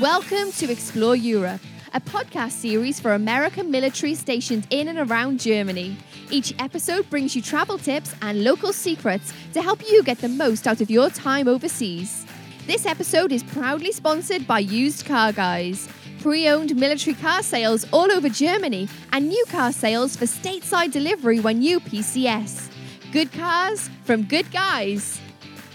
Welcome to Explore Europe, a podcast series for American military stationed in and around Germany. Each episode brings you travel tips and local secrets to help you get the most out of your time overseas. This episode is proudly sponsored by Used Car Guys, pre owned military car sales all over Germany, and new car sales for stateside delivery when you PCS. Good cars from good guys.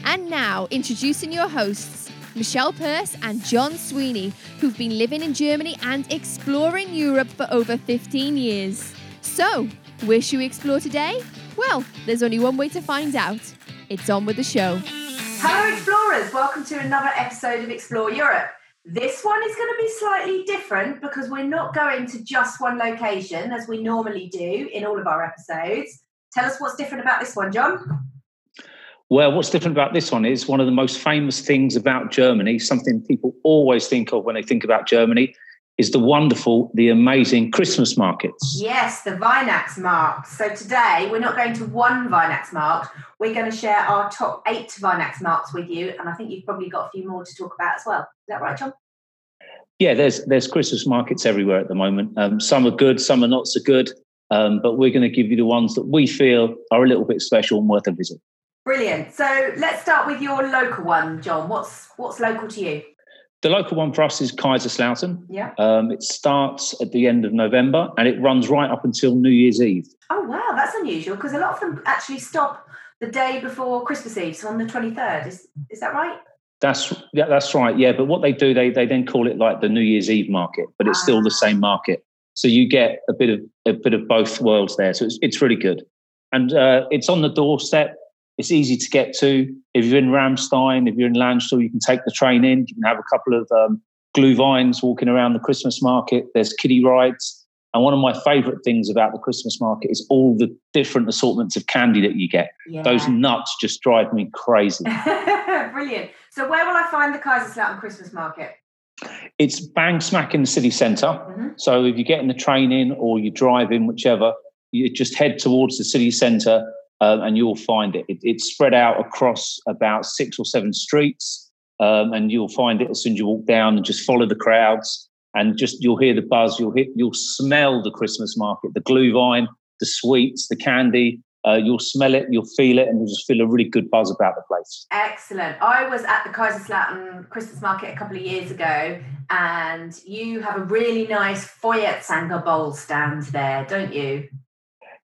And now, introducing your hosts, Michelle Pearce and John Sweeney, who've been living in Germany and exploring Europe for over 15 years. So, where should we explore today? Well, there's only one way to find out. It's on with the show. Hello, explorers. Welcome to another episode of Explore Europe. This one is going to be slightly different because we're not going to just one location as we normally do in all of our episodes. Tell us what's different about this one, John. Well, what's different about this one is one of the most famous things about Germany, something people always think of when they think about Germany, is the wonderful, the amazing Christmas markets. Yes, the Weihnachtsmarkt. So today we're not going to one Weihnachtsmarkt. We're going to share our top eight Weihnachtsmarkts with you, and I think you've probably got a few more to talk about as well. Is that right, John? Yeah, there's there's Christmas markets everywhere at the moment. Um, some are good, some are not so good, um, but we're going to give you the ones that we feel are a little bit special and worth a visit. Brilliant. So let's start with your local one, John. What's what's local to you? The local one for us is Kaiserslautern. Yeah. Um, it starts at the end of November and it runs right up until New Year's Eve. Oh wow, that's unusual because a lot of them actually stop the day before Christmas Eve, so on the twenty third. Is is that right? That's yeah, that's right. Yeah, but what they do, they they then call it like the New Year's Eve market, but it's still the Ah. same market. So you get a bit of a bit of both worlds there. So it's it's really good, and uh, it's on the doorstep. It's easy to get to. If you're in Ramstein, if you're in Landstuhl, you can take the train in. You can have a couple of um, Glühweins walking around the Christmas market. There's kiddie rides. And one of my favourite things about the Christmas market is all the different assortments of candy that you get. Yeah. Those nuts just drive me crazy. Brilliant. So where will I find the Kaiserslautern Christmas market? it's bang smack in the city centre. Mhm. So if you're getting the train in or you drive in, whichever, you just head towards the city centre um, and you'll find it. it. It's spread out across about six or seven streets, um, and you'll find it as soon as you walk down and just follow the crowds. And just you'll hear the buzz, you'll hit, you'll smell the Christmas market, the Glühwein, the sweets, the candy. Uh, you'll smell it, you'll feel it, and you'll just feel a really good buzz about the place. Excellent. I was at the Kaiserslautern Christmas market a couple of years ago, and you have a really nice Feuerzangenbowle stand there, don't you?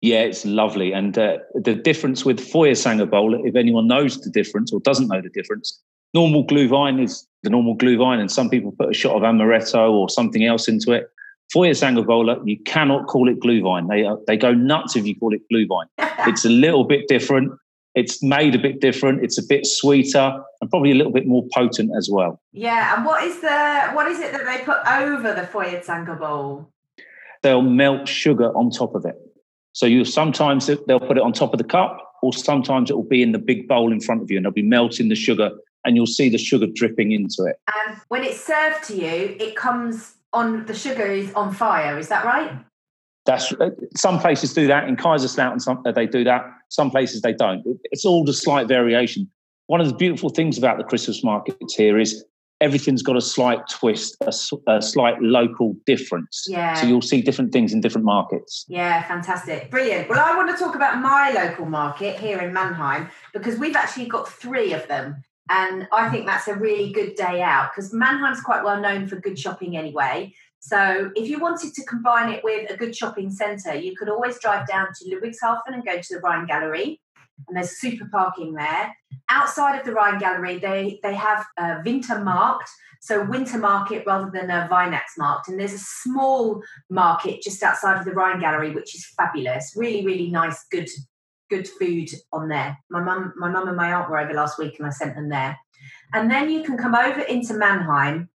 Yeah, it's lovely. And uh, the difference with Feuerzangenbowle, if anyone knows the difference or doesn't know the difference, normal Glühwein is the normal Glühwein, and some people put a shot of amaretto or something else into it. Feuerzangenbowle, you cannot call it Glühwein. They, uh, they go nuts if you call it Glühwein. It's a little bit different. It's made a bit different. It's a bit sweeter and probably a little bit more potent as well. yeah, and what is the what is it that they put over the Feuerzangenbowle? they'll melt sugar on top of it. So you sometimes they'll put it on top of the cup, or sometimes it will be in the big bowl in front of you, and they'll be melting the sugar, and you'll see the sugar dripping into it. And when it's served to you, it comes on the sugar is on fire. Is that right? That's uh, some places do that in Kaiserslautern. Some uh, they do that. Some places they don't. It's all just slight variation. One of the beautiful things about the Christmas markets here is everything's got a slight twist, a slight local difference. Yeah. So you'll see different things in different markets. Yeah, fantastic. Brilliant. Well, I want to talk about my local market here in Mannheim because we've actually got three of them. And I think that's a really good day out because Mannheim's quite well known for good shopping anyway. So if you wanted to combine it with a good shopping centre, you could always drive down to Ludwigshafen and go to the Rhine Gallery. And there's super parking there. Outside of the Rhine Gallery, they, they have a winter Wintermarkt, so winter market rather than a Weihnachtsmarkt. And there's a small market just outside of the Rhine Gallery, which is fabulous. Really, really nice, good, good food on there. My mum, my mum and my aunt were over last week, and I sent them there. And then you can come over into Mannheim,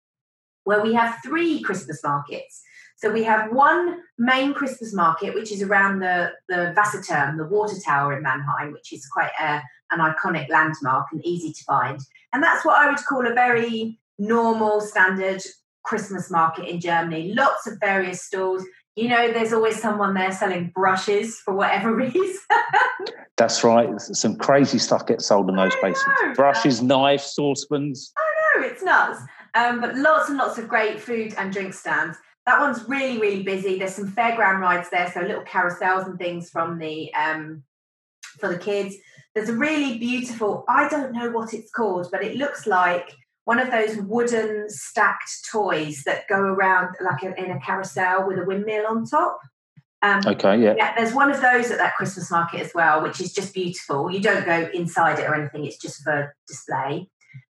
where we have three Christmas markets. So we have one main Christmas market, which is around the the Wasserturm, the water tower in Mannheim, which is quite a, an iconic landmark and easy to find. And that's what I would call a very normal, standard Christmas market in Germany. Lots of various stalls. You know, there's always someone there selling brushes for whatever reason. That's right. Some crazy stuff gets sold in those I places. know. Brushes, knives, saucepans. Oh no, it's nuts. Um, but lots and lots of great food and drink stands. That one's really, really busy. There's some fairground rides there, so little carousels and things from the um, for the kids. There's a really beautiful, I don't know what it's called, but it looks like one of those wooden stacked toys that go around like a, in a carousel with a windmill on top. Um, okay, yeah. Yeah, there's one of those at that Christmas market as well, which is just beautiful. You don't go inside it or anything, it's just for display.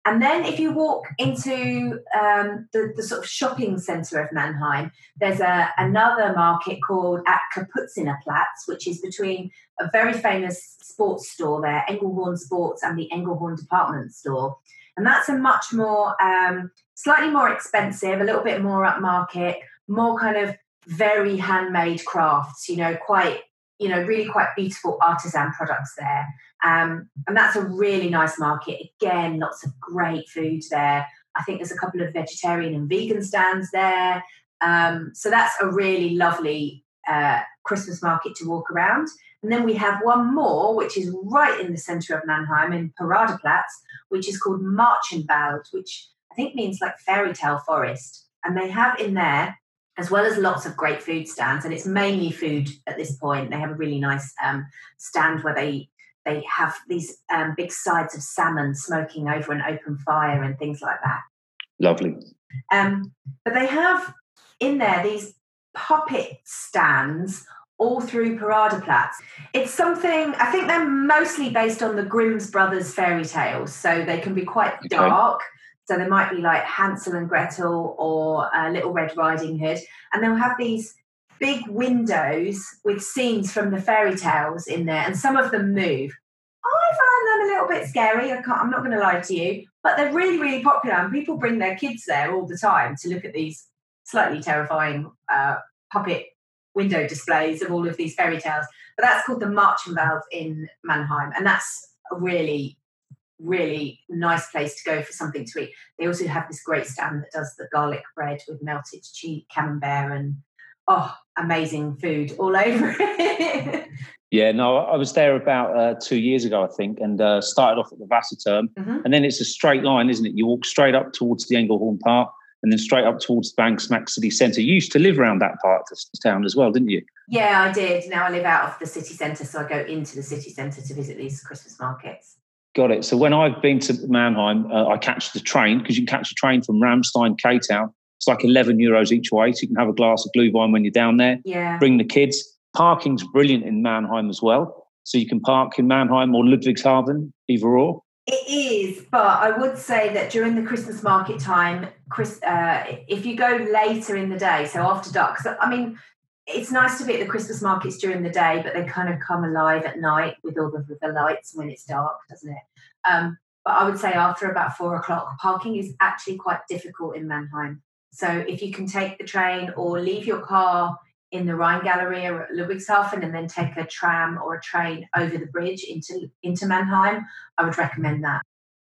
And then if you walk into um, the, the, sort of shopping centre of Mannheim, there's a, another market called at Kapuzinerplatz, which is between a very famous sports store there, Engelhorn Sports, and the Engelhorn department store. And that's a much more, um, slightly more expensive, a little bit more upmarket, more kind of very handmade crafts, you know, quite, you know, really quite beautiful artisan products there. Um, and that's a really nice market. Again, lots of great food there. I think there's a couple of vegetarian and vegan stands there. Um, so that's a really lovely uh, Christmas market to walk around. And then we have one more, which is right in the centre of Mannheim in Paradeplatz, which is called Märchenwald, which I think means like fairy tale forest. And they have in there, as well as lots of great food stands, and it's mainly food at this point. They have a really nice um, stand where they they have these um, big sides of salmon smoking over an open fire and things like that. Lovely. Um, but they have in there these puppet stands all through Paradeplatz. It's something, I think they're mostly based on the Grimm's Brothers fairy tales, so they can be quite okay. dark. So they might be like Hansel and Gretel or uh, Little Red Riding Hood, and they'll have these big windows with scenes from the fairy tales in there, and some of them move. I find them a little bit scary. I can't, I'm not going to lie to you, but they're really, really popular, and people bring their kids there all the time to look at these slightly terrifying uh, puppet window displays of all of these fairy tales. But that's called the Märchenwald in Mannheim, and that's a really, really nice place to go for something to eat. They also have this great stand that does the garlic bread with melted cheese, camembert, and oh, amazing food all over it. Yeah, no, I was there about uh, two years ago, I think, and uh, started off at the Wasserturm. Mm-hmm. And then it's a straight line, isn't it? You walk straight up towards the Engelhorn Park and then straight up towards Banksmack city centre. You used to live around that part of the town as well, didn't you? Yeah, I did. Now I live out of the city centre, so I go into the city centre to visit these Christmas markets. Got it. So when I've been to Mannheim, uh, I catch the train because you can catch a train from Ramstein, K Town. It's like 11 euros each way. So you can have a glass of Glühwein when you're down there. Yeah. Bring the kids. Parking's brilliant in Mannheim as well. So you can park in Mannheim or Ludwigshafen, either or. It is, but I would say that during the Christmas market time, Chris, uh, if you go later in the day, so after dark, so, I mean, it's nice to be at the Christmas markets during the day, but they kind of come alive at night with all the, the lights when it's dark, doesn't it? Um, but I would say after about four o'clock, parking is actually quite difficult in Mannheim. So if you can take the train or leave your car in the Rheingalerie or Ludwigshafen and then take a tram or a train over the bridge into into Mannheim, I would recommend that.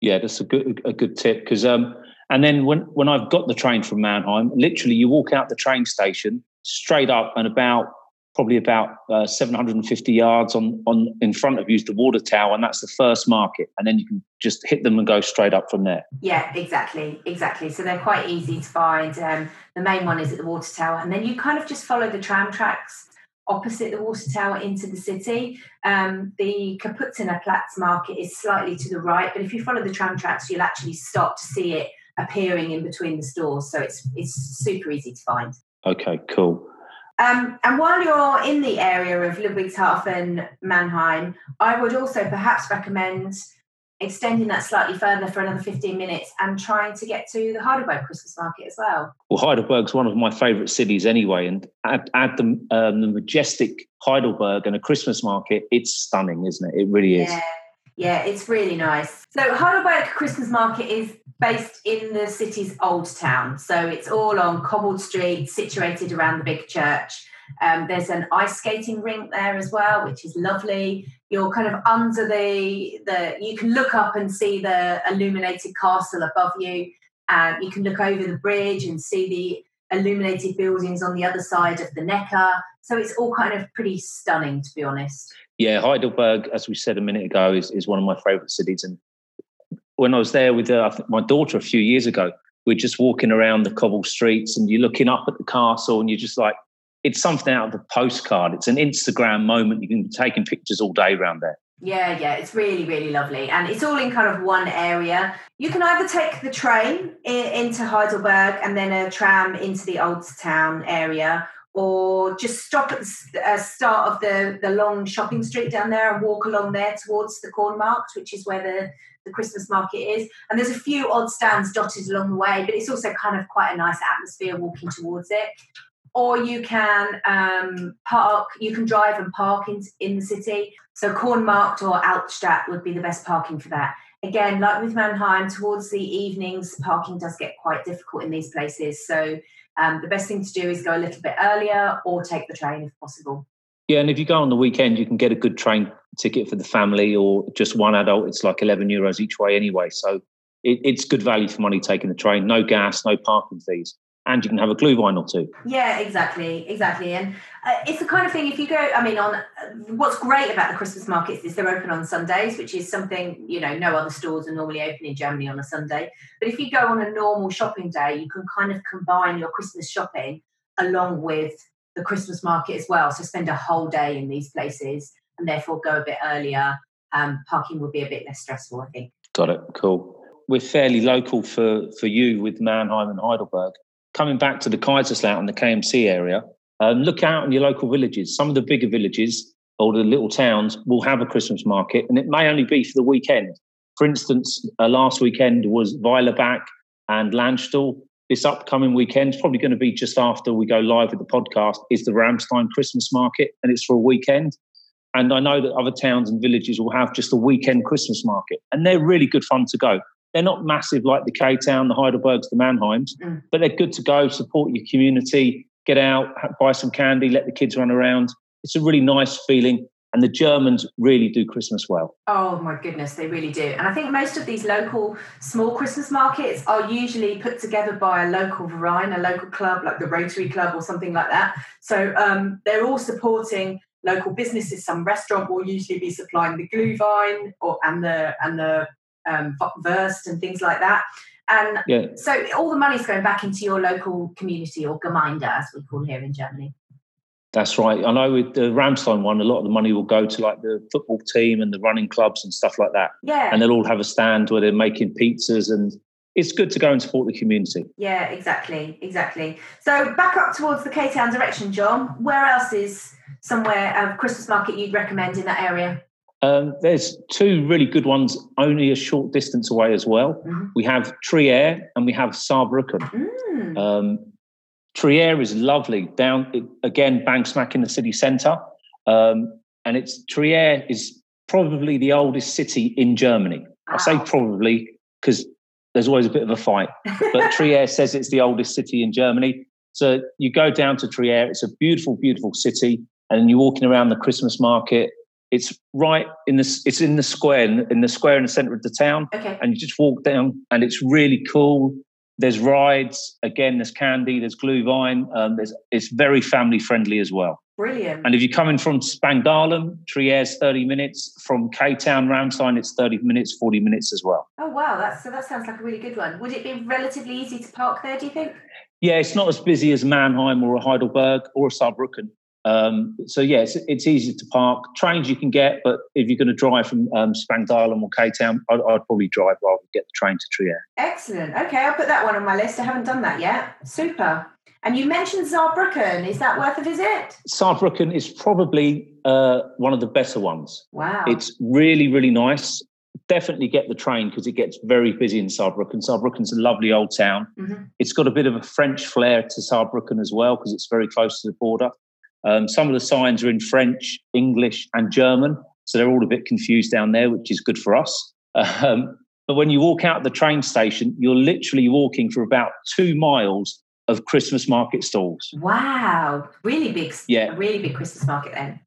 Yeah, that's a good a good tip because um and then when when I've got the train from Mannheim, literally you walk out the train station straight up and about probably about uh, 750 yards on, on in front of you is the water tower and that's the first market and then you can just hit them and go straight up from there. Yeah exactly exactly. So they're quite easy to find um, the main one is at the water tower and then you kind of just follow the tram tracks opposite the water tower into the city. Um, the Kapuzinerplatz market is slightly to the right but if you follow the tram tracks you'll actually stop to see it appearing in between the stores so it's it's super easy to find okay cool um, and while you're in the area of Ludwigshafen, Mannheim, I would also perhaps recommend extending that slightly further for another 15 minutes and trying to get to the Heidelberg Christmas market as well. Well, Heidelberg's one of my favourite cities anyway, and add, add the, um, the majestic Heidelberg and a Christmas market, it's stunning, isn't it? It really is. Yeah, yeah, it's really nice. So Heidelberg Christmas market is based in the city's old town. So it's all on cobbled streets, situated around the big church. Um, there's an ice skating rink there as well, which is lovely. You're kind of under the the. You can look up and see the illuminated castle above you. and you can look over the bridge and see the illuminated buildings on the other side of the Neckar. So it's all kind of pretty stunning, to be honest. Yeah, Heidelberg, as we said a minute ago, is, is one of my favourite cities, and when I was there with uh, my daughter a few years ago, we're just walking around the cobble streets and you're looking up at the castle and you're just like, it's something out of the postcard. It's an Instagram moment. You can be taking pictures all day around there. Yeah, yeah, it's really, really lovely. And it's all in kind of one area. You can either take the train in, into Heidelberg and then a tram into the Old Town area, or just stop at the uh, start of the, the long shopping street down there and walk along there towards the Kornmarkt, which is where the, the Christmas market is. And there's a few odd stands dotted along the way, but it's also kind of quite a nice atmosphere walking towards it or you can um, park, you can drive and park in, in the city. So Kornmarkt or Altstadt would be the best parking for that. Again, like with Mannheim, towards the evenings, parking does get quite difficult in these places. So um, the best thing to do is go a little bit earlier or take the train if possible. Yeah, and if you go on the weekend, you can get a good train ticket for the family or just one adult. It's like 11 euros each way anyway. So it, it's good value for money taking the train. No gas, no parking fees and you can have a Glühwein or two. Yeah, exactly, exactly. And uh, it's the kind of thing if you go, I mean, on what's great about the Christmas markets is they're open on Sundays, which is something you know no other stores are normally open in Germany on a Sunday. But if you go on a normal shopping day, you can kind of combine your Christmas shopping along with the Christmas market as well. So spend a whole day in these places and therefore go a bit earlier. Um, parking would be a bit less stressful, I think. Got it. Cool. We're fairly local for for you with Mannheim and Heidelberg coming back to the Kaiserslautern, the KMC area, um, look out in your local villages. Some of the bigger villages or the little towns will have a Christmas market, and it may only be for the weekend. For instance, uh, last weekend was Weilerbach and Landstuhl. This upcoming weekend, is probably going to be just after we go live with the podcast, is the Ramstein Christmas market, and it's for a weekend. And I know that other towns and villages will have just a weekend Christmas market, and they're really good fun to go. They're not massive like the K Town, the Heidelbergs, the Mannheims, mm. but they're good to go, support your community, get out, buy some candy, let the kids run around. It's a really nice feeling. And the Germans really do Christmas well. Oh my goodness, they really do. And I think most of these local small Christmas markets are usually put together by a local Verein, a local club like the Rotary Club or something like that. So um, they're all supporting local businesses. Some restaurant will usually be supplying the Glühwein or and the and the um, Wurst and things like that. And yeah. so all the money's going back into your local community or Gemeinde, as we call here in Germany. That's right. I know with the Ramstein one, a lot of the money will go to like the football team and the running clubs and stuff like that. Yeah. And they'll all have a stand where they're making pizzas and it's good to go and support the community. Yeah, exactly. Exactly. So back up towards the K Town direction, John. Where else is somewhere a Christmas market you'd recommend in that area? Um, there's two really good ones only a short distance away as well. Mm-hmm. We have Trier and we have Saarbrücken. Mm. Um, Trier is lovely, down again, bang smack in the city centre. Um, and it's Trier is probably the oldest city in Germany. Wow. I say probably because there's always a bit of a fight, but Trier says it's the oldest city in Germany. So you go down to Trier, it's a beautiful, beautiful city, and you're walking around the Christmas market it's right in the it's in the square in the square in the center of the town. Okay. And you just walk down, and it's really cool. There's rides again. There's candy. There's Glühwein. Um, there's it's very family friendly as well. Brilliant. And if you're coming from Spangdahlem, Trier's 30 minutes. From K Town, Ramstein, it's 30 minutes, 40 minutes as well. Oh wow, that's so that sounds like a really good one. Would it be relatively easy to park there? Do you think? Yeah, it's not as busy as Mannheim or Heidelberg or Saarbrücken. Um, so yeah, it's, it's, easy to park. Trains you can get, but if you're going to drive from um, Spangdahlem or K Town, I'd, I'd, probably drive rather than get the train to Trier. Excellent. Okay, I'll put that one on my list. I haven't done that yet. Super. And you mentioned Saarbrücken. Is that worth a visit? Saarbrücken is probably uh, one of the better ones. Wow. It's really, really nice. Definitely get the train because it gets very busy in Saarbrücken. Saarbrücken's a lovely old town. Mm-hmm. It's got a bit of a French flair to Saarbrücken as well because it's very close to the border. Um, some of the signs are in French, English, and German, so they're all a bit confused down there, which is good for us. Um, but when you walk out the train station, you're literally walking for about two miles of Christmas market stalls. Wow, really big, yeah, really big Christmas market then.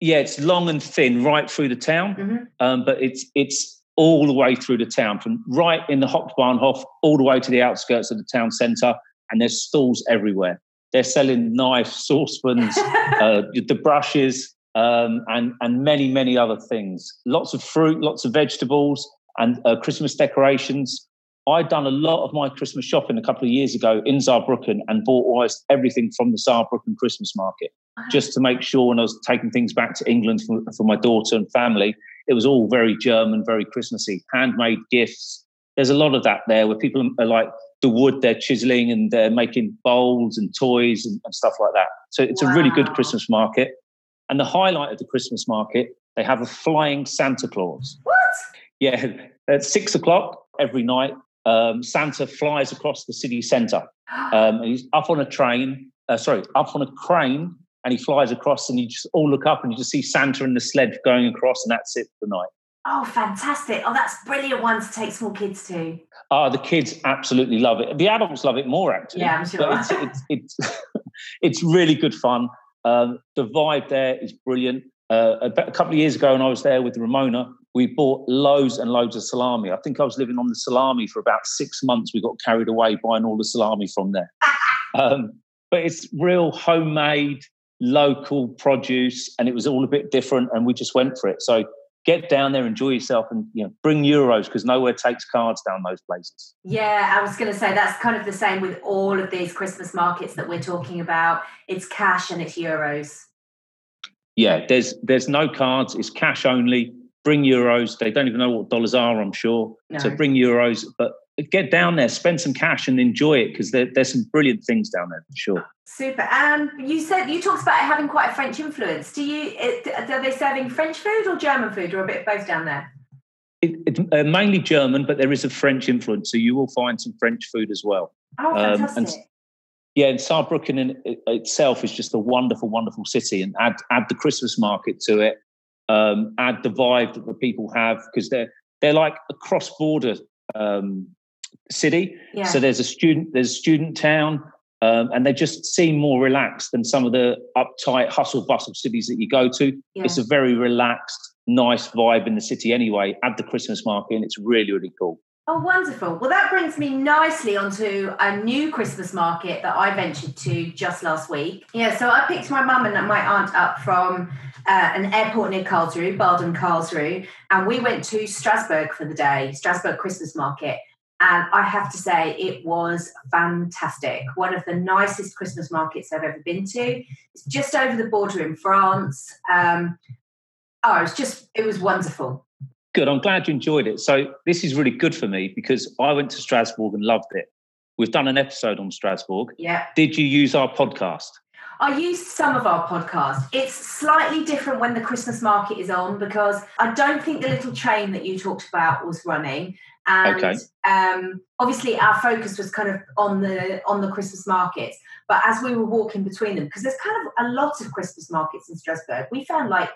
Yeah, it's long and thin right through the town, mm-hmm. um, but it's it's all the way through the town, from right in the Hauptbahnhof all the way to the outskirts of the town centre, and there's stalls everywhere. They're selling knives, saucepans, uh, the brushes, um, and and many many other things. Lots of fruit, lots of vegetables, and uh, Christmas decorations. I'd done a lot of my Christmas shopping a couple of years ago in Saarbrücken and bought almost everything from the Saarbrücken Christmas market just to make sure when I was taking things back to England for, for my daughter and family, it was all very German, very Christmassy, handmade gifts. There's a lot of that there where people are like the wood they're chiseling and they're making bowls and toys and, and stuff like that. So it's wow. a really good Christmas market. And the highlight of the Christmas market, they have a flying Santa Claus. What? Yeah, at six o'clock every night, um, Santa flies across the city centre. Um, he's up on a train, uh, sorry, up on a crane, and he flies across, and you just all look up and you just see Santa and the sled going across, and that's it for the night. Oh, fantastic. Oh, that's brilliant one to take small kids to. Oh, the kids absolutely love it. The adults love it more, actually. Yeah, I'm sure. But it's, it's, it's, it's really good fun. Um, the vibe there is brilliant. Uh, a, a couple of years ago, when I was there with Ramona, we bought loads and loads of salami. I think I was living on the salami for about six months. We got carried away buying all the salami from there. um, but it's real homemade, local produce, and it was all a bit different, and we just went for it. So get down there, enjoy yourself, and you know, bring euros because nowhere takes cards down those places. Yeah, I was going to say that's kind of the same with all of these Christmas markets that we're talking about. It's cash and it's euros. Yeah, there's there's no cards. It's cash only bring euros. They don't even know what dollars are, I'm sure. No. So bring euros, but get down there, spend some cash, and enjoy it because there, there's some brilliant things down there for sure. Super. And you said you talked about having quite a French influence. Do you? Are they serving French food or German food, or a bit of both down there? It, it, uh, mainly German, but there is a French influence, so you will find some French food as well. Oh, fantastic! Um, and, yeah, and Saarbrücken in itself is just a wonderful, wonderful city, and add add the Christmas market to it um, add the vibe that the people have because they're they're like a cross border um, city. Yeah. So there's a student there's a student town, um, and they just seem more relaxed than some of the uptight hustle bustle cities that you go to. Yeah. It's a very relaxed, nice vibe in the city anyway. Add the Christmas market, and it's really really cool. Oh, wonderful. Well, that brings me nicely onto a new Christmas market that I ventured to just last week. Yeah, so I picked my mum and my aunt up from uh, an airport near Karlsruhe, Baden Karlsruhe, and we went to Strasbourg for the day, Strasbourg Christmas market. And I have to say, it was fantastic. One of the nicest Christmas markets I've ever been to. It's just over the border in France. Um, oh, it's just, it was wonderful. Good. I'm glad you enjoyed it. So this is really good for me because I went to Strasbourg and loved it. We've done an episode on Strasbourg. Yeah. Did you use our podcast? I used some of our podcast. It's slightly different when the Christmas market is on because I don't think the little train that you talked about was running. And okay. um, obviously our focus was kind of on the on the Christmas markets. But as we were walking between them, because there's kind of a lot of Christmas markets in Strasbourg, we found like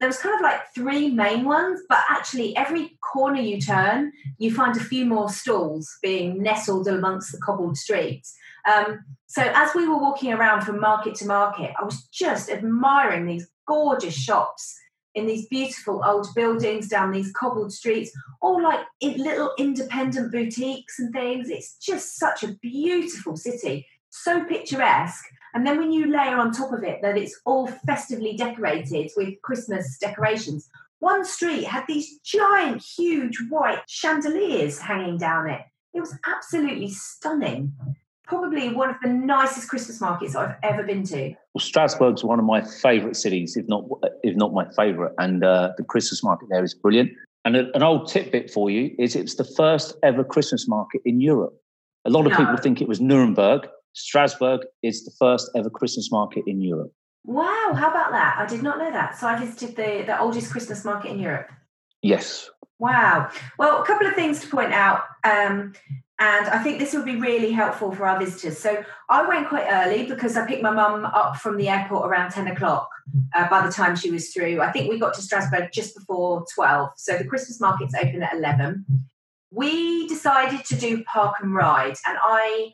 there was kind of like three main ones, but actually every corner you turn, you find a few more stalls being nestled amongst the cobbled streets. Um, so as we were walking around from market to market, I was just admiring these gorgeous shops in these beautiful old buildings down these cobbled streets, all like little independent boutiques and things. It's just such a beautiful city, so picturesque. And then when you layer on top of it that it's all festively decorated with Christmas decorations, one street had these giant, huge white chandeliers hanging down it. It was absolutely stunning. Probably one of the nicest Christmas markets I've ever been to. Well, Strasbourg's one of my favourite cities, if not if not my favourite, and uh, the Christmas market there is brilliant. And a, an old tidbit for you is it's the first ever Christmas market in Europe. A lot of no. people think it was Nuremberg, Strasbourg is the first ever Christmas market in Europe. Wow, how about that? I did not know that. So I visited the, the oldest Christmas market in Europe. Yes. Wow. Well, a couple of things to point out. Um, and I think this would be really helpful for our visitors. So I went quite early because I picked my mum up from the airport around 10 o'clock uh, by the time she was through. I think we got to Strasbourg just before 12. So the Christmas market's open at 11. We decided to do park and ride. And I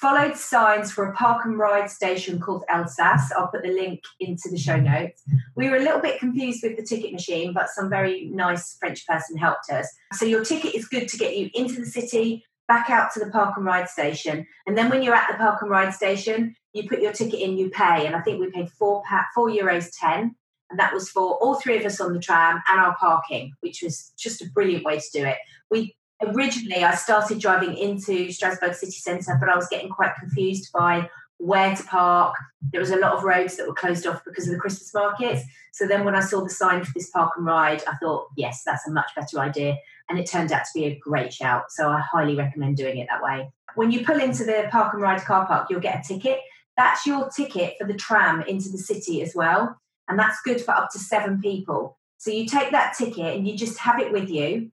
followed signs for a park and ride station called Elsass. I'll put the link into the show notes. We were a little bit confused with the ticket machine, but some very nice French person helped us. So your ticket is good to get you into the city, back out to the park and ride station, and then when you're at the park and ride station, you put your ticket in, you pay, and I think we paid four pa- four euros ten. And that was for all three of us on the tram and our parking, which was just a brilliant way to do it. We originally I started driving into Strasbourg city centre, but I was getting quite confused by where to park. There was a lot of roads that were closed off because of the Christmas markets. So then when I saw the sign for this park and ride, I thought, yes, that's a much better idea. And it turned out to be a great shout. So I highly recommend doing it that way. When you pull into the park and ride car park, you'll get a ticket. That's your ticket for the tram into the city as well. And that's good for up to seven people. So you take that ticket and you just have it with you.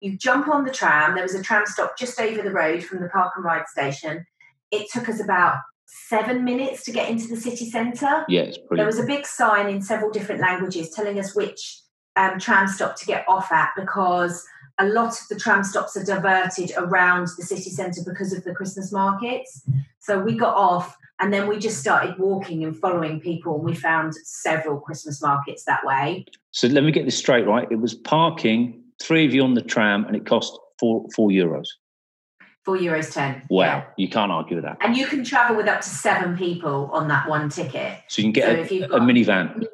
You jump on the tram. There was a tram stop just over the road from the park and ride station. It took us about seven minutes to get into the city centre. Yeah, it's There was a big sign in several different languages telling us which um, tram stop to get off at because a lot of the tram stops are diverted around the city centre because of the Christmas markets. So we got off and then we just started walking and following people and we found several Christmas markets that way. So let me get this straight, right? It was parking, three of you on the tram, and it cost four four euros. Four euros ten. Wow, Yeah. you can't argue with that. And you can travel with up to seven people on that one ticket. So you can So get if you've a, a minivan.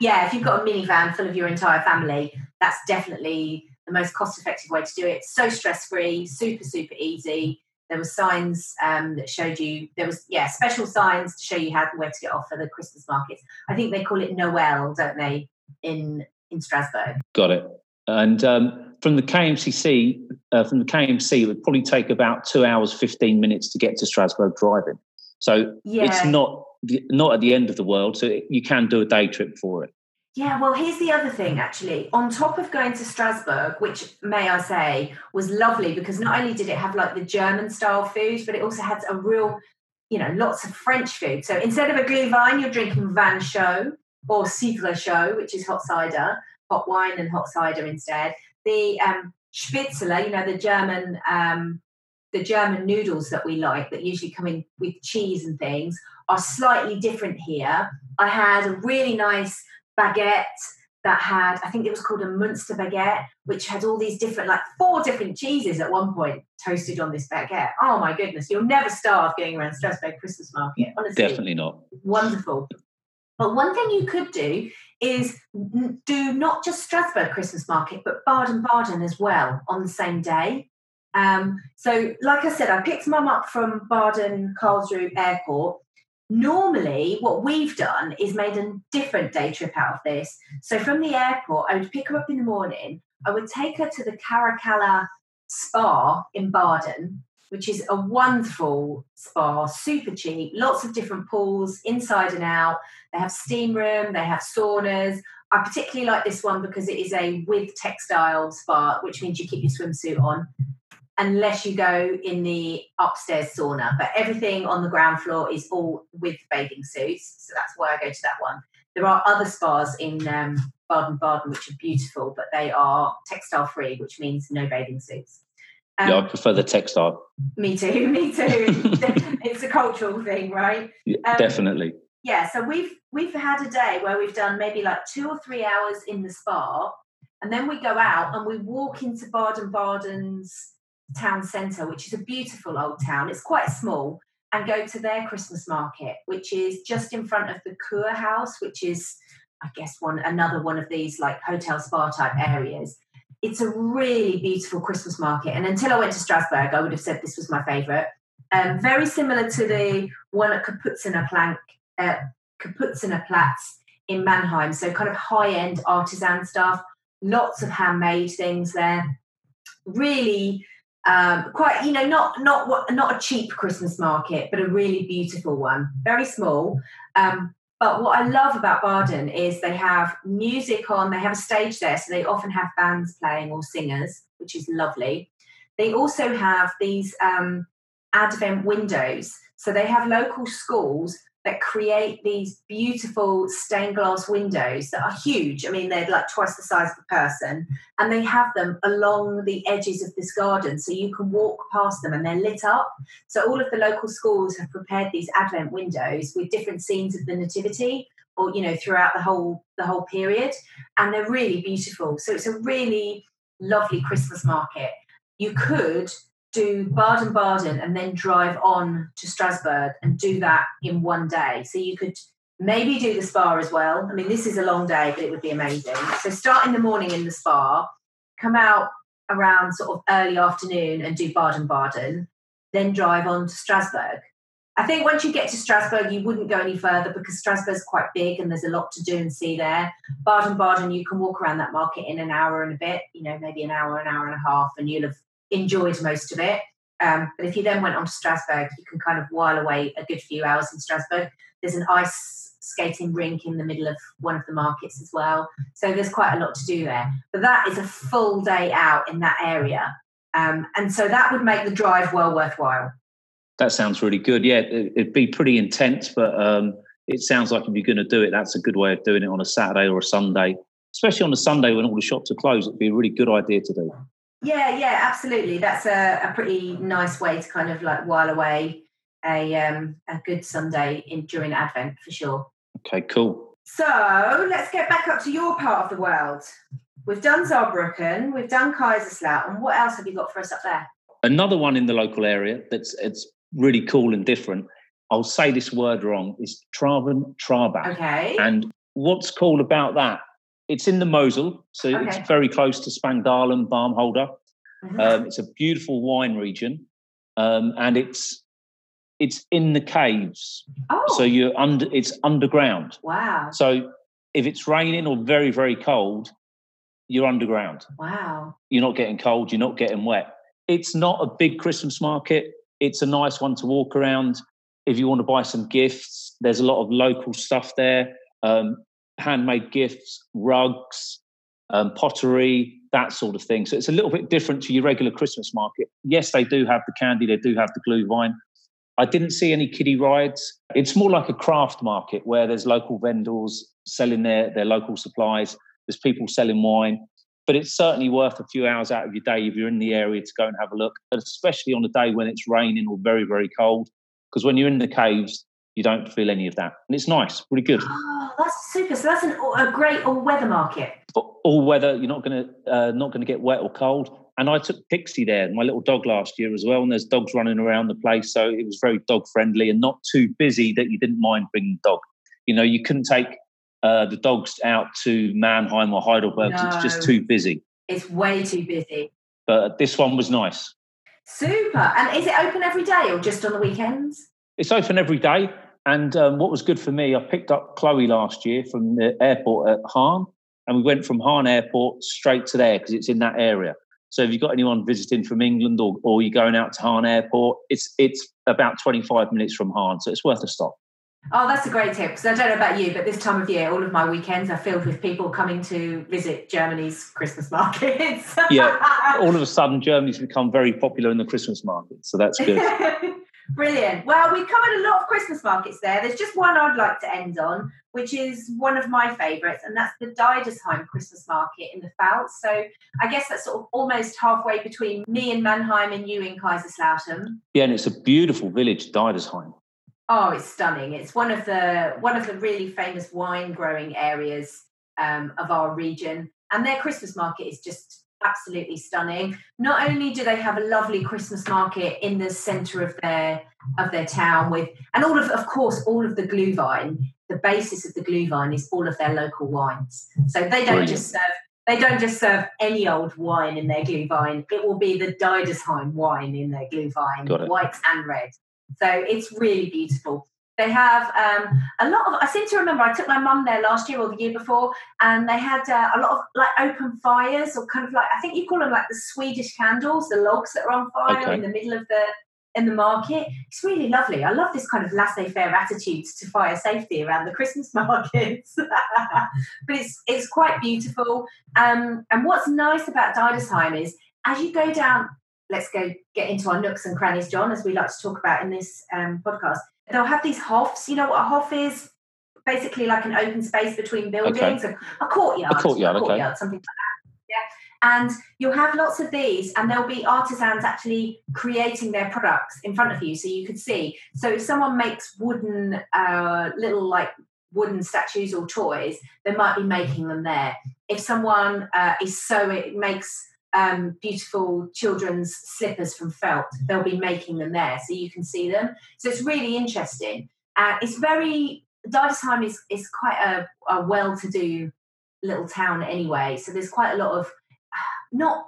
Yeah, if you've got a minivan full of your entire family, that's definitely the most cost effective way to do it. So stress free, super, super easy. There were signs um, that showed you, there was, yeah, special signs to show you how where to get off for the Christmas markets. I think they call it Noel, don't they, in in Strasbourg? Got it. And um, from the KMCC, uh, from the KMC, it would probably take about two hours fifteen minutes to get to Strasbourg driving. So Yeah. it's not the- not at the end of the world. So you can do a day trip for it. Yeah, well, here's the other thing actually. On top of going to Strasbourg, which may I say was lovely because not only did it have like the German style food, but it also had a real, you know, lots of French food. So instead of a Glühwein, you're drinking Vin Chaud or Cidre Chaud, which is hot cider, hot wine and hot cider instead. The um, Spätzle, you know, the German um, the German noodles that we like that usually come in with cheese and things are slightly different here. I had a really nice baguette that had, I think it was called a Munster baguette, which had all these different, like four different cheeses at one point toasted on this baguette. Oh my goodness, you'll never starve going around Strasbourg Christmas market. Honestly, Definitely not. wonderful. But one thing you could do is do not just Strasbourg Christmas market, but Baden Baden as well on the same day. Um, so, like I said, I picked mum up from Baden Karlsruhe Airport. Normally, what we've done is made a different day trip out of this. So, from the airport, I would pick her up in the morning. I would take her to the Caracalla Spa in Baden, which is a wonderful spa, super cheap, lots of different pools inside and out. They have steam room, they have saunas. I particularly like this one because it is a with textile spa, which means you keep your swimsuit on, unless you go in the upstairs sauna. But everything on the ground floor is all with bathing suits, so that's why I go to that one. There are other spas in um, Baden Baden which are beautiful, but they are textile free, which means no bathing suits. Um, yeah, I prefer the textile. me too, me too. it's a cultural thing, right? Yeah, Um, Definitely. yeah so we've we've had a day where we've done maybe like two or three hours in the spa and then we go out and we walk into baden-baden's town centre which is a beautiful old town it's quite small and go to their christmas market which is just in front of the Kurhaus which is i guess one another one of these like hotel spa type areas it's a really beautiful christmas market and until i went to strasbourg i would have said this was my favourite um, very similar to the one at Kapuziner uh, Platz in Mannheim. So kind of high end artisan stuff, lots of handmade things there. Really um, quite, you know, not not not a cheap Christmas market, but a really beautiful one. Very small. Um, but what I love about Baden is they have music on. They have a stage there, so they often have bands playing or singers, which is lovely. They also have these um, advent windows. So they have local schools that create these beautiful stained glass windows that are huge. I mean, they're like twice the size of a person, and they have them along the edges of this garden so you can walk past them and they're lit up. So all of the local schools have prepared these advent windows with different scenes of the nativity or you know throughout the whole the whole period and they're really beautiful. So it's a really lovely Christmas market. You could do Baden Baden and then drive on to Strasbourg and do that in one day. So you could maybe do the spa as well. I mean, this is a long day, but it would be amazing. So start in the morning in the spa, come out around sort of early afternoon and do Baden Baden, then drive on to Strasbourg. I think once you get to Strasbourg, you wouldn't go any further because Strasbourg's quite big and there's a lot to do and see there. Baden Baden, you can walk around that market in an hour and a bit, you know, maybe an hour, an hour and a half, and you'll have enjoyed most of it. Um, but if you then went on to Strasbourg, you can kind of while away a good few hours in Strasbourg. There's an ice skating rink in the middle of one of the markets as well. So there's quite a lot to do there. But that is a full day out in that area. Um, and so that would make the drive well worthwhile. That sounds really good. Yeah, it'd be pretty intense, but um, it sounds like if you're going to do it, that's a good way of doing it on a Saturday or a Sunday, especially on a Sunday when all the shops are closed. It'd be a really good idea to do. Yeah, yeah, absolutely. That's a, a pretty nice way to kind of like while away a um, a good Sunday in during Advent for sure. Okay, cool. So let's get back up to your part of the world. We've done Saarbrücken, we've done Kaiserslautern. What else have you got for us up there? Another one in the local area that's it's really cool and different. I'll say this word wrong. Is Traven Trarbach. Okay. And what's cool about that? It's in the Mosel, so okay. it's very close to Spangdahlem, Baumholder. Mm-hmm. Um, it's a beautiful wine region, um, and it's it's in the caves. Oh. So you're under. It's underground. Wow. So if it's raining or very very cold, you're underground. Wow. You're not getting cold. You're not getting wet. It's not a big Christmas market it's a nice one to walk around. If you want to buy some gifts, there's a lot of local stuff there um, handmade gifts, rugs, um, pottery, that sort of thing. So it's a little bit different to your regular Christmas market. Yes, they do have the candy, they do have the Glühwein. I didn't see any kiddie rides. It's more like a craft market where there's local vendors selling their, their local supplies. There's people selling wine but it's certainly worth a few hours out of your day if you're in the area to go and have a look, especially on a day when it's raining or very, very cold. Because when you're in the caves, you don't feel any of that. And it's nice, really good. Oh, that's super. So that's an, a great all weather market. All weather, you're not going to uh, not going to get wet or cold. And I took Pixie there, my little dog, last year as well. And there's dogs running around the place, so it was very dog friendly and not too busy that you didn't mind bringing the dog. You know, you couldn't take uh, the dogs out to Mannheim or Heidelberg. No, it's just too busy. It's way too busy. But this one was nice. Super. And is it open every day or just on the weekends? It's open every day. And um, what was good for me, I picked up Chloe last year from the airport at Hahn, and we went from Hahn Airport straight to there because it's in that area. So if you've got anyone visiting from England or, or you're going out to Hahn Airport, it's it's about 25 minutes from Hahn, so it's worth a stop. Oh, that's a great tip. Because I don't know about you, but this time of year, all of my weekends are filled with people coming to visit Germany's Christmas markets. yeah, all of a sudden, Germany's become very popular in the Christmas market. So that's good. Brilliant. Well, we've covered a lot of Christmas markets there. There's just one I'd like to end on, which is one of my favourites, and that's the Deidesheim Christmas market in the Pfalz. So I guess that's sort of almost halfway between me in Mannheim and you in Kaiserslautern. Yeah, and it's a beautiful village, Deidesheim. Oh, it's stunning. It's one of the one of the really famous wine growing areas um, of our region, and their Christmas market is just absolutely stunning. Not only do they have a lovely Christmas market in the centre of their of their town with, and all of of course all of the Glühwein. The basis of the Glühwein is all of their local wines. So they don't Brilliant. just serve they don't just serve any old wine in their Glühwein. It will be the Deidesheim wine in their Glühwein, white and red. So it's really beautiful. They have um, a lot of. I seem to remember I took my mum there last year or the year before, and they had uh, a lot of like open fires or kind of like I think you call them like the Swedish candles, the logs that are on fire okay. in the middle of the in the market. It's really lovely. I love this kind of laissez-faire attitude to fire safety around the Christmas markets. but it's it's quite beautiful. Um, and what's nice about Deidesheim is as you go down let's go get into our nooks and crannies, John, as we like to talk about in this um, podcast. They'll have these hofs. You know what a hof is? Basically, like an open space between buildings, okay. a, courtyard, a courtyard, a courtyard okay. something like that. Yeah. And you'll have lots of these, and there'll be artisans actually creating their products in front of you, so you could see. So if someone makes wooden, uh, little like wooden statues or toys, they might be making them there. If someone uh, is so it makes um, beautiful children's slippers from felt. They'll be making them there, so you can see them. So it's really interesting. Uh, it's very Deidesheim is is quite a, a well-to-do little town anyway. So there's quite a lot of not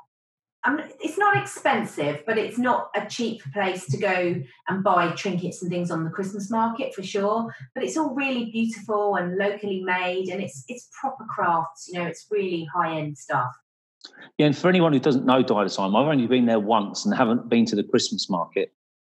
I'm, it's not expensive, but it's not a cheap place to go and buy trinkets and things on the Christmas market for sure. But it's all really beautiful and locally made, and it's it's proper crafts. You know, it's really high end stuff. Yeah, and for anyone who doesn't know Deidesheim, I've only been there once and haven't been to the Christmas market.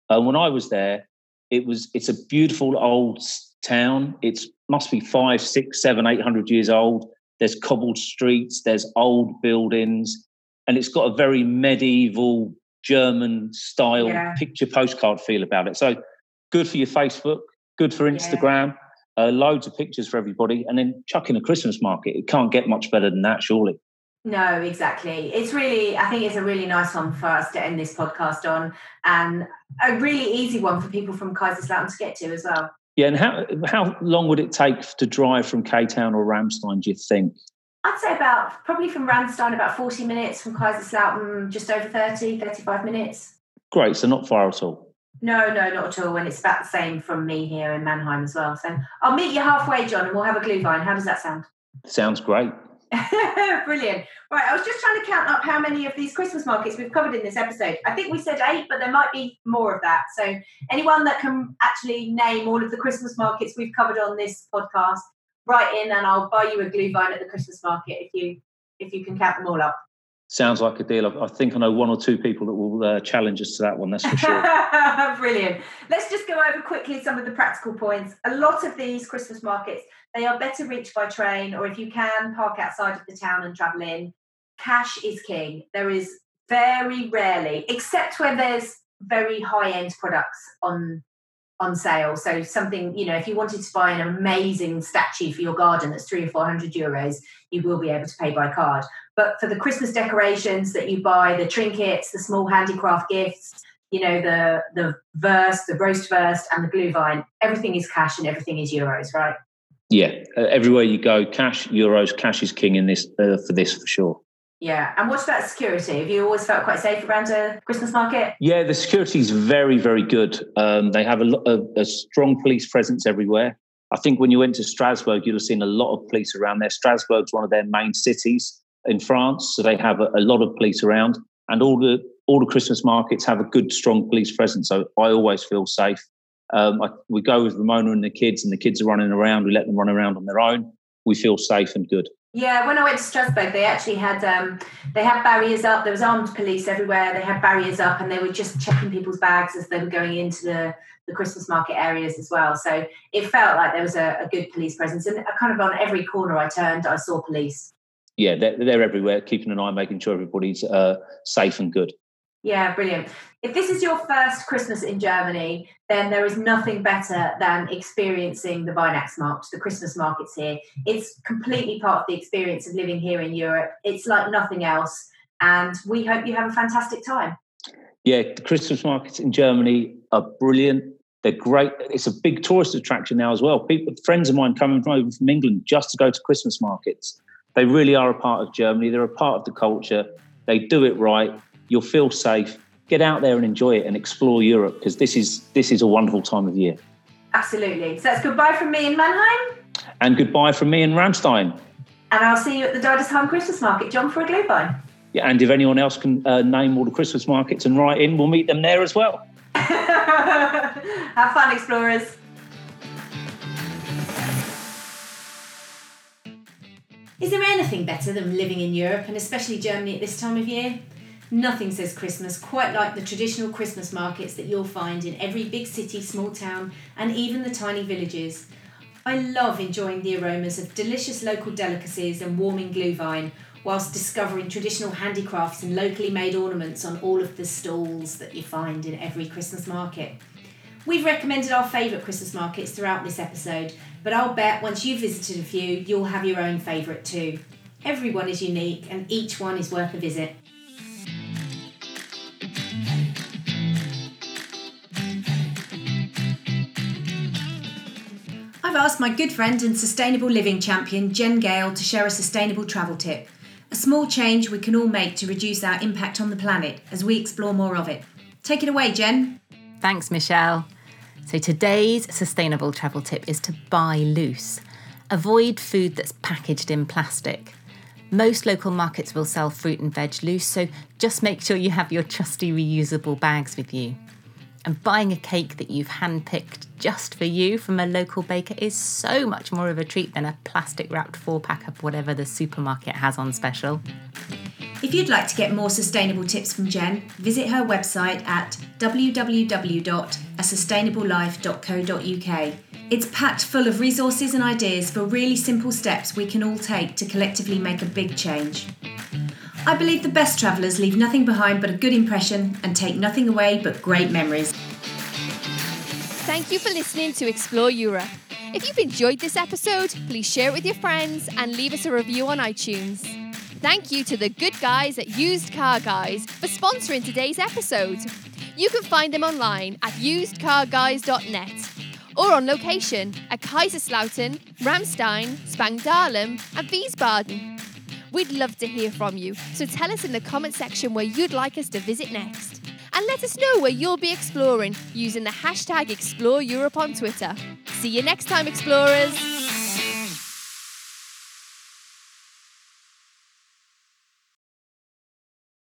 Uh, when I was there, it was it's a beautiful old town. It must be five, six, seven, eight hundred years old. There's cobbled streets. There's old buildings and it's got a very medieval German style yeah. picture postcard feel about it. So good for your Facebook, good for Instagram, yeah. uh, loads of pictures for everybody, and then chuck in a Christmas market. It can't get much better than that, surely. No, exactly. It's really, I think it's a really nice one for us to end this podcast on, and a really easy one for people from Kaiserslautern to get to as well. Yeah, and how how long would it take to drive from K Town or Ramstein? Do you think? I'd say about probably from Ramstein about 40 minutes, from Kaiserslautern just over 30, 35 minutes. Great, so not far at all. No, no, not at all. And it's about the same from me here in Mannheim as well. So I'll meet you halfway, John, and we'll have a Glühwein. How does that sound? Sounds great. Brilliant. Right, I was just trying to count up how many of these Christmas markets we've covered in this episode. I think we said eight, but there might be more of that. So anyone that can actually name all of the Christmas markets we've covered on this podcast, write in and I'll buy you a Glühwein at the Christmas market if you if you can count them all up. Sounds like a deal. I think I know one or two people that will uh, challenge us to that one. That's for sure. Brilliant. Let's just go over quickly some of the practical points. A lot of these Christmas markets they are better reached by train, or if you can, park outside of the town and travel in. Cash is king. There is very rarely, except where there's very high end products on on sale. So something, you know, if you wanted to buy an amazing statue for your garden that's three or four hundred euros, you will be able to pay by card. But for the Christmas decorations that you buy, the trinkets, the small handicraft gifts, you know, the the Wurst, the roast Wurst, and the Glühwein, everything is cash and everything is euros, right? Yeah, uh, everywhere you go, cash, euros, cash is king in this uh, for this for sure. Yeah, and what about security? Have you always felt quite safe around a Christmas market? Yeah, the security is very, very good. Um, they have a, a, a, strong police presence everywhere. I think when you went to Strasbourg, you'd have seen a lot of police around there. Strasbourg's one of their main cities in France, so they have a, a lot of police around, and all the all the Christmas markets have a good, strong police presence. So I always feel safe. Um, I, we go with Ramona and the kids, and the kids are running around. We let them run around on their own. We feel safe and good. Yeah, when I went to Strasbourg, they actually had um, they had barriers up. There was armed police everywhere. They had barriers up, and they were just checking people's bags as they were going into the, the Christmas market areas as well. So it felt like there was a, a good police presence, and kind of on every corner I turned, I saw police. Yeah, they're, they're everywhere, keeping an eye, making sure everybody's uh, safe and good. Yeah, brilliant. If this is your first Christmas in Germany, then there is nothing better than experiencing the Weihnachtsmarkt, the Christmas markets here. It's completely part of the experience of living here in Europe. It's like nothing else. And we hope you have a fantastic time. Yeah, the Christmas markets in Germany are brilliant. They're great. It's a big tourist attraction now as well. People, friends of mine coming from over from England just to go to Christmas markets. They really are a part of Germany. They're a part of the culture. They do it right You'll feel safe. Get out there and enjoy it and explore Europe because this is this is a wonderful time of year. Absolutely. So that's goodbye from me in Mannheim. And goodbye from me in Ramstein. And I'll see you at the Deidesheim Christmas Market, John, for a Glühwein. Yeah, and if anyone else can uh, name all the Christmas markets and write in, we'll meet them there as well. Have fun, explorers. Is there anything better than living in Europe and especially Germany at this time of year? Nothing says Christmas quite like the traditional Christmas markets that you'll find in every big city, small town, and even the tiny villages. I love enjoying the aromas of delicious local delicacies and warming Glühwein whilst discovering traditional handicrafts and locally made ornaments on all of the stalls that you find in every Christmas market. We've recommended our favourite Christmas markets throughout this episode, but I'll bet once you've visited a few, you'll have your own favourite too. Everyone is unique and each one is worth a visit. Asked my good friend and sustainable living champion, Jen Gale, to share a sustainable travel tip. A small change we can all make to reduce our impact on the planet as we explore more of it. Take it away, Jen. Thanks, Michelle. So, today's sustainable travel tip is to buy loose. Avoid food that's packaged in plastic. Most local markets will sell fruit and veg loose, so just make sure you have your trusty reusable bags with you. And buying a cake that you've handpicked just for you from a local baker is so much more of a treat than a plastic wrapped four pack of whatever the supermarket has on special. If you'd like to get more sustainable tips from Jen, visit her website at www.asustainablelife.co.uk. It's packed full of resources and ideas for really simple steps we can all take to collectively make a big change. I believe the best travellers leave nothing behind but a good impression and take nothing away but great memories. Thank you for listening to Explore Europe. If you've enjoyed this episode, please share it with your friends and leave us a review on iTunes. Thank you to the good guys at Used Car Guys for sponsoring today's episode. You can find them online at usedcarguys.net or on location at Kaiserslautern, Ramstein, Spangdahlem, and Wiesbaden. We'd love to hear from you, so tell us in the comment section where you'd like us to visit next. And let us know where you'll be exploring using the hashtag Explore Europe on Twitter. See you next time, explorers!